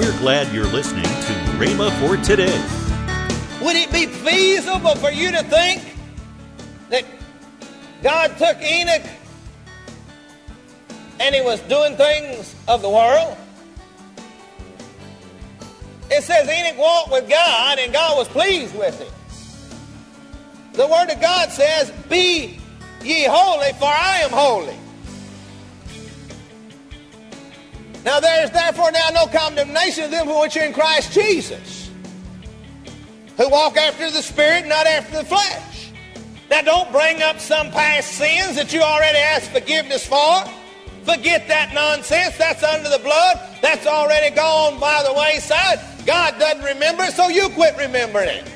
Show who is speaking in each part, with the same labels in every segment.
Speaker 1: We're glad you're listening to Rhema for today.
Speaker 2: Would it be feasible for you to think that God took Enoch and he was doing things of the world? It says Enoch walked with God and God was pleased with him. The Word of God says, Be ye holy, for I am holy. Now there is therefore now no condemnation of them which are in Christ Jesus, who walk after the Spirit, not after the flesh. Now don't bring up some past sins that you already asked forgiveness for. Forget that nonsense. That's under the blood. That's already gone by the wayside. God doesn't remember so you quit remembering it.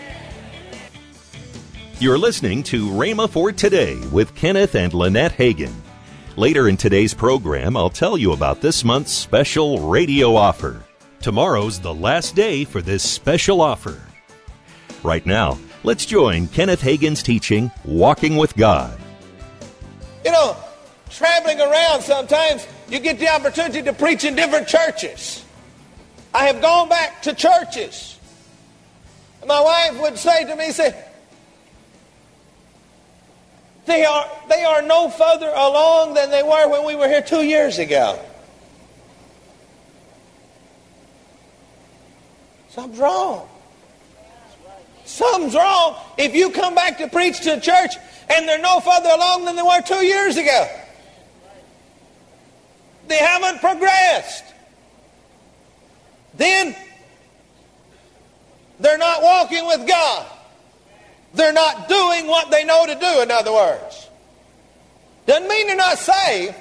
Speaker 1: You're listening to Rhema for Today with Kenneth and Lynette Hagin. Later in today's program, I'll tell you about this month's special radio offer. Tomorrow's the last day for this special offer. Right now, let's join Kenneth Hagin's teaching, Walking with God.
Speaker 2: You know, traveling around sometimes, you get the opportunity to preach in different churches. I have gone back to churches. My wife would say to me, say, they are, they are no further along than they were when we were here two years ago. Something's wrong. Something's wrong if you come back to preach to the church and they're no further along than they were two years ago. They haven't progressed. Then they're not walking with God. They're not doing what they know to do, in other words. Doesn't mean they're not saved,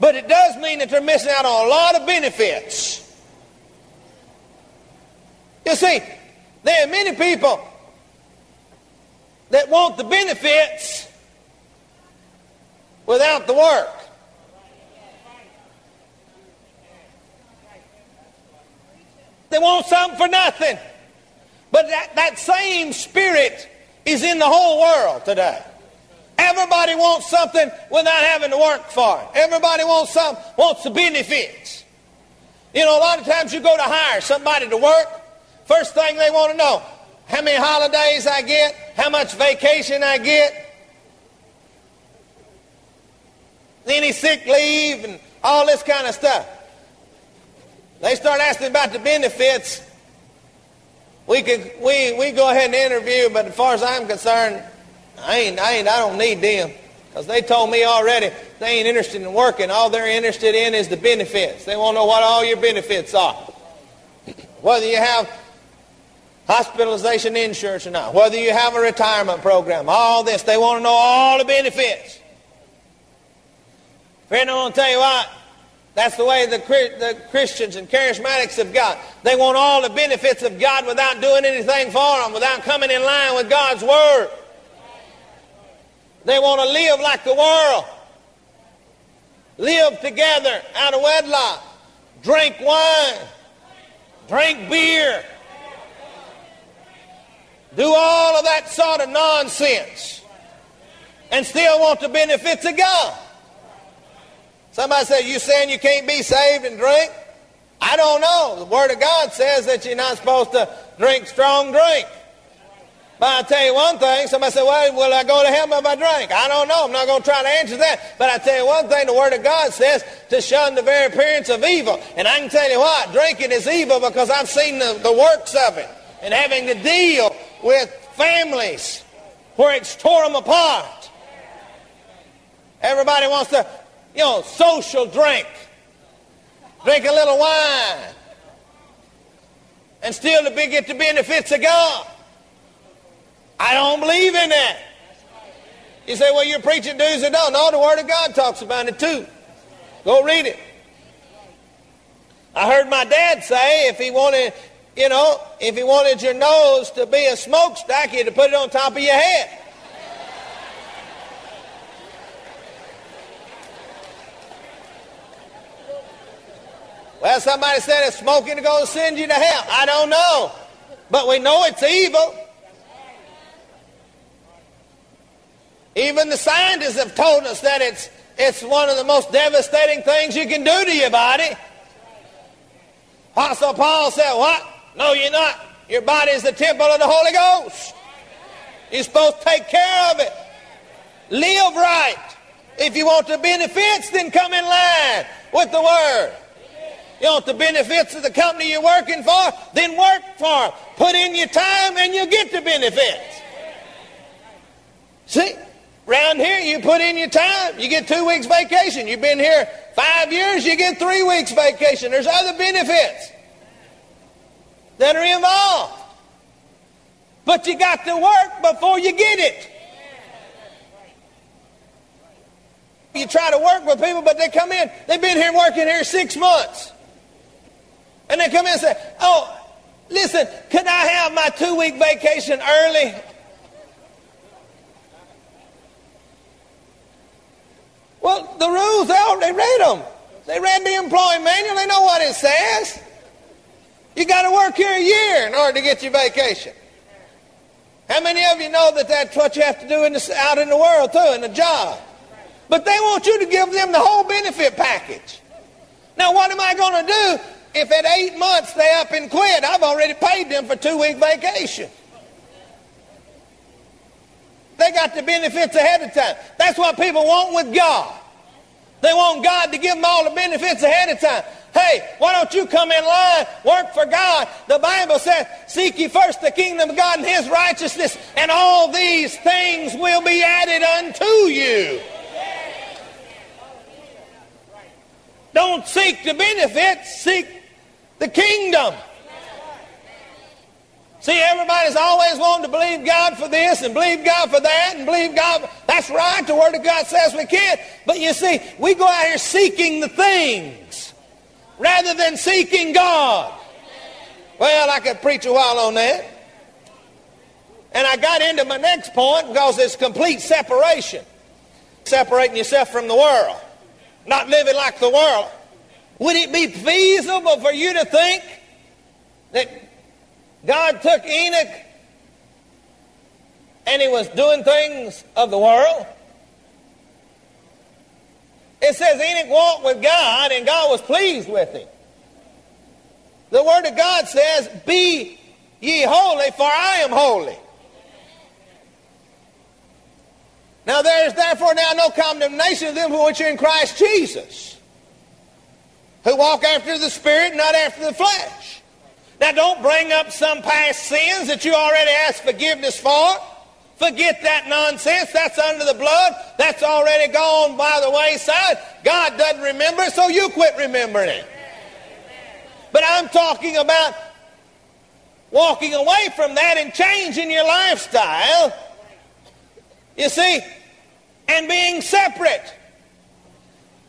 Speaker 2: but it does mean that they're missing out on a lot of benefits. You see, there are many people that want the benefits without the work. They want something for nothing. But that, that same spirit is in the whole world today. Everybody wants something without having to work for it. Everybody wants some wants the benefits. You know, a lot of times you go to hire somebody to work. First thing they want to know, how many holidays I get, how much vacation I get, any sick leave, and all this kind of stuff. They start asking about the benefits. We could we we go ahead and interview, but as far as I'm concerned, I ain't I ain't I don't need them because they told me already they ain't interested in working. All they're interested in is the benefits. They want to know what all your benefits are, whether you have hospitalization insurance or not, whether you have a retirement program, all this. They want to know all the benefits. Friend, I want to tell you what. That's the way the, the Christians and charismatics have got. They want all the benefits of God without doing anything for them, without coming in line with God's Word. They want to live like the world. Live together out of wedlock. Drink wine. Drink beer. Do all of that sort of nonsense. And still want the benefits of God. Somebody said, You saying you can't be saved and drink? I don't know. The Word of God says that you're not supposed to drink strong drink. But I'll tell you one thing. Somebody said, Well, will I go to heaven if I drink? I don't know. I'm not going to try to answer that. But I tell you one thing the Word of God says to shun the very appearance of evil. And I can tell you what, drinking is evil because I've seen the, the works of it. And having to deal with families where it's tore them apart. Everybody wants to you know, social drink. Drink a little wine. And still to be, get the benefits of God. I don't believe in that. You say, well, you're preaching do's and don'ts. No, the Word of God talks about it too. Go read it. I heard my dad say if he wanted, you know, if he wanted your nose to be a smokestack, he'd to put it on top of your head. Well, somebody said it's smoking going to send you to hell. I don't know. But we know it's evil. Even the scientists have told us that it's, it's one of the most devastating things you can do to your body. Apostle Paul said, What? No, you're not. Your body is the temple of the Holy Ghost. You're supposed to take care of it. Live right. If you want the benefits, then come in line with the Word. You want the benefits of the company you're working for? Then work for it. Put in your time and you'll get the benefits. See? Round here, you put in your time, you get two weeks vacation. You've been here five years, you get three weeks vacation. There's other benefits that are involved. But you got to work before you get it. You try to work with people, but they come in, they've been here working here six months. And they come in and say, Oh, listen, could I have my two week vacation early? Well, the rules out, they read them. They read the employee manual, they know what it says. You got to work here a year in order to get your vacation. How many of you know that that's what you have to do in the, out in the world too, in the job? But they want you to give them the whole benefit package. Now, what am I going to do if at eight months they up and quit? I've already paid them for two week vacation. They got the benefits ahead of time. That's what people want with God. They want God to give them all the benefits ahead of time. Hey, why don't you come in line, work for God? The Bible says, Seek ye first the kingdom of God and his righteousness, and all these things will be added unto you. Don't seek the benefits, seek the kingdom. See, everybody's always wanting to believe God for this and believe God for that and believe God. That's right. The Word of God says we can't. But you see, we go out here seeking the things rather than seeking God. Well, I could preach a while on that. And I got into my next point because it's complete separation. Separating yourself from the world. Not living like the world. Would it be feasible for you to think that God took Enoch and he was doing things of the world. It says Enoch walked with God and God was pleased with him. The Word of God says, Be ye holy, for I am holy. Now there is therefore now no condemnation of them who are in Christ Jesus, who walk after the Spirit, not after the flesh. Now, don't bring up some past sins that you already asked forgiveness for. Forget that nonsense. That's under the blood. That's already gone by the wayside. God doesn't remember so you quit remembering it. But I'm talking about walking away from that and changing your lifestyle. You see, and being separate.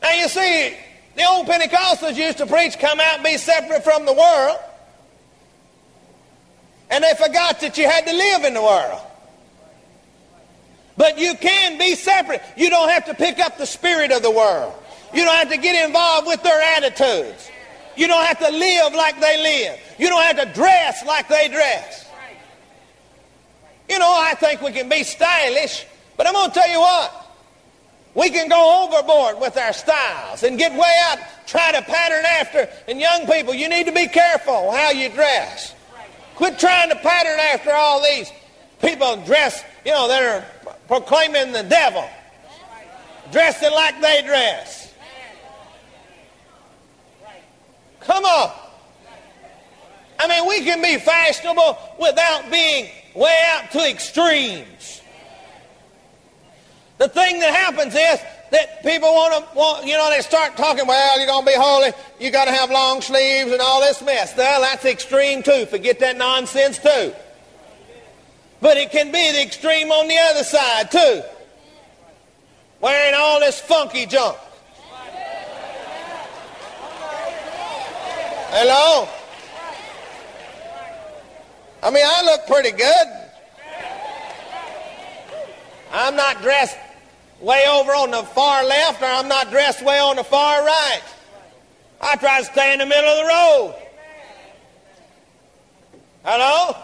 Speaker 2: Now, you see, the old Pentecostals used to preach, come out and be separate from the world. And they forgot that you had to live in the world. But you can be separate. You don't have to pick up the spirit of the world. You don't have to get involved with their attitudes. You don't have to live like they live. You don't have to dress like they dress. You know, I think we can be stylish, but I'm going to tell you what. We can go overboard with our styles and get way out, try to pattern after. And young people, you need to be careful how you dress. Quit trying to pattern after all these people dressed, you know, that are proclaiming the devil, dressing like they dress. Come on. I mean, we can be fashionable without being way out to extremes. The thing that happens is that people want to, want, you know, they start talking, well, you're going to be holy, you got to have long sleeves and all this mess. Well, that's extreme too. Forget that nonsense too. But it can be the extreme on the other side too. Wearing all this funky junk. Hello? I mean, I look pretty good. I'm not dressed way over on the far left or I'm not dressed way on the far right. I try to stay in the middle of the road. Hello?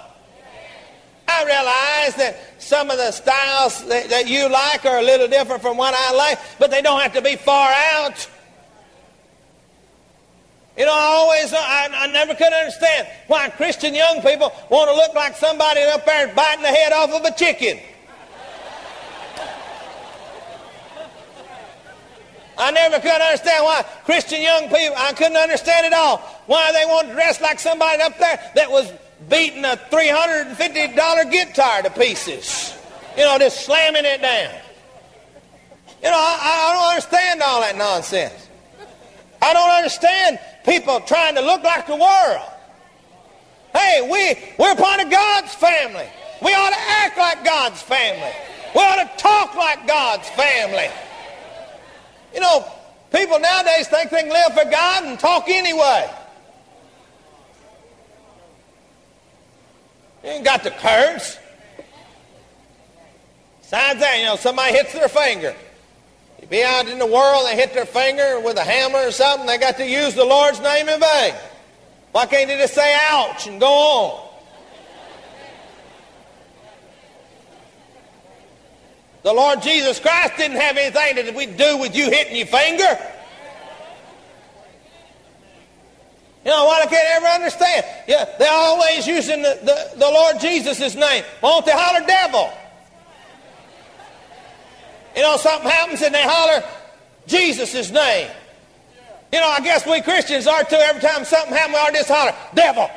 Speaker 2: I realize that some of the styles that, that, you like are a little different from what I like, but they don't have to be far out. You know, I always, uh, I, I never could understand why Christian young people want to look like somebody up there biting the head off of a chicken. I never could understand why Christian young people, I couldn't understand it all, why they want to dress like somebody up there that was beating a $350 guitar to pieces. You know, just slamming it down. You know, I, I don't understand all that nonsense. I don't understand people trying to look like the world. Hey, we, we're part of God's family. We ought to act like God's family. We ought to talk like God's family. You know, people nowadays think they can live for God and talk anyway. You ain't got the curse. Besides that, you know, somebody hits their finger. You be out in the world, they hit their finger with a hammer or something, they got to use the Lord's name in vain. Why can't they just say ouch and go on? The Lord Jesus Christ didn't have anything that we do with you hitting your finger. You know what I can't ever understand? Yeah, they're always using the, the, the Lord Jesus' name. Won't they holler devil? You know, something happens and they holler Jesus' name. You know, I guess we Christians are too. Every time something happens, we to just holler, devil.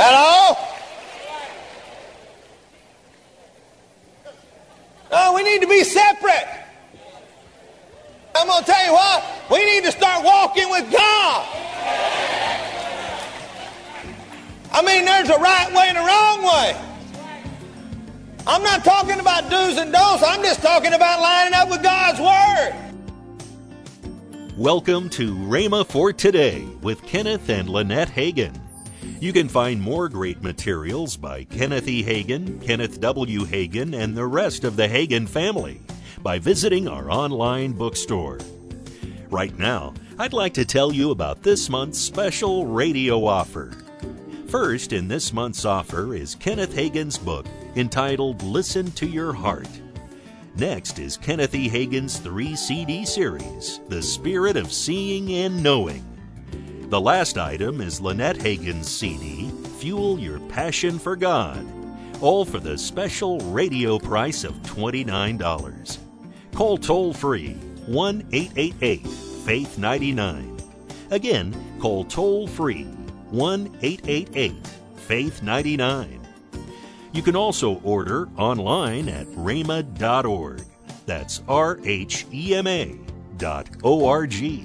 Speaker 2: Hello? No, we need to be separate. I'm going to tell you what, we need to start walking with God. I mean, there's a right way and a wrong way. I'm not talking about do's and don'ts. I'm just talking about lining up with God's Word.
Speaker 1: Welcome to Rhema for Today with Kenneth and Lynette Hagin. You can find more great materials by Kenneth E. Hagin, Kenneth W. Hagin, and the rest of the Hagin family by visiting our online bookstore. Right now, I'd like to tell you about this month's special radio offer. First in this month's offer is Kenneth Hagin's book entitled Listen to Your Heart. Next is Kenneth E. Hagin's three CD series, The Spirit of Seeing and Knowing. The last item is Lynette Hagin's CD, Fuel Your Passion for God, all for the special radio price of $29. Call toll free 1 888 Faith 99. Again, call toll free 1 888 Faith 99. You can also order online at rhema.org. That's R H E M A dot O R G.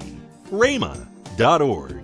Speaker 1: rhema.org.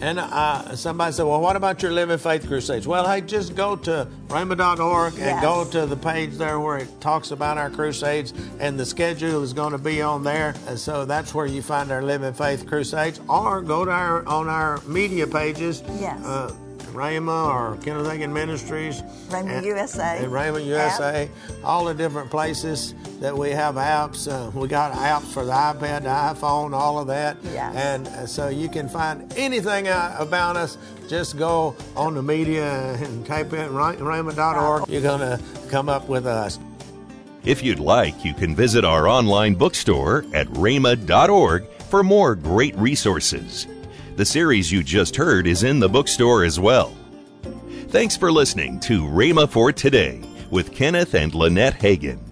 Speaker 3: And uh, somebody said, well, what about your Living Faith Crusades? Well, hey, just go to rhema.org and go to the page there where it talks about our crusades, and the schedule is going to be on there. And so that's where you find our Living Faith Crusades, or go to our on our media pages.
Speaker 4: Yes.
Speaker 3: Uh, Rhema or Kenneth Hagin Ministries.
Speaker 4: Rhema
Speaker 3: and-
Speaker 4: USA
Speaker 3: And Rhema USA. All the different places that we have apps. Uh, we got apps for the iPad, the iPhone, all of that.
Speaker 4: Yes.
Speaker 3: And uh, so you can find anything out about us. Just go on the media and type in rhema.org. You're going to come up with us.
Speaker 1: If you'd like, you can visit our online bookstore at rhema.org for more great resources. The series you just heard is in the bookstore as well. Thanks for listening to Rhema for Today with Kenneth and Lynette Hagin.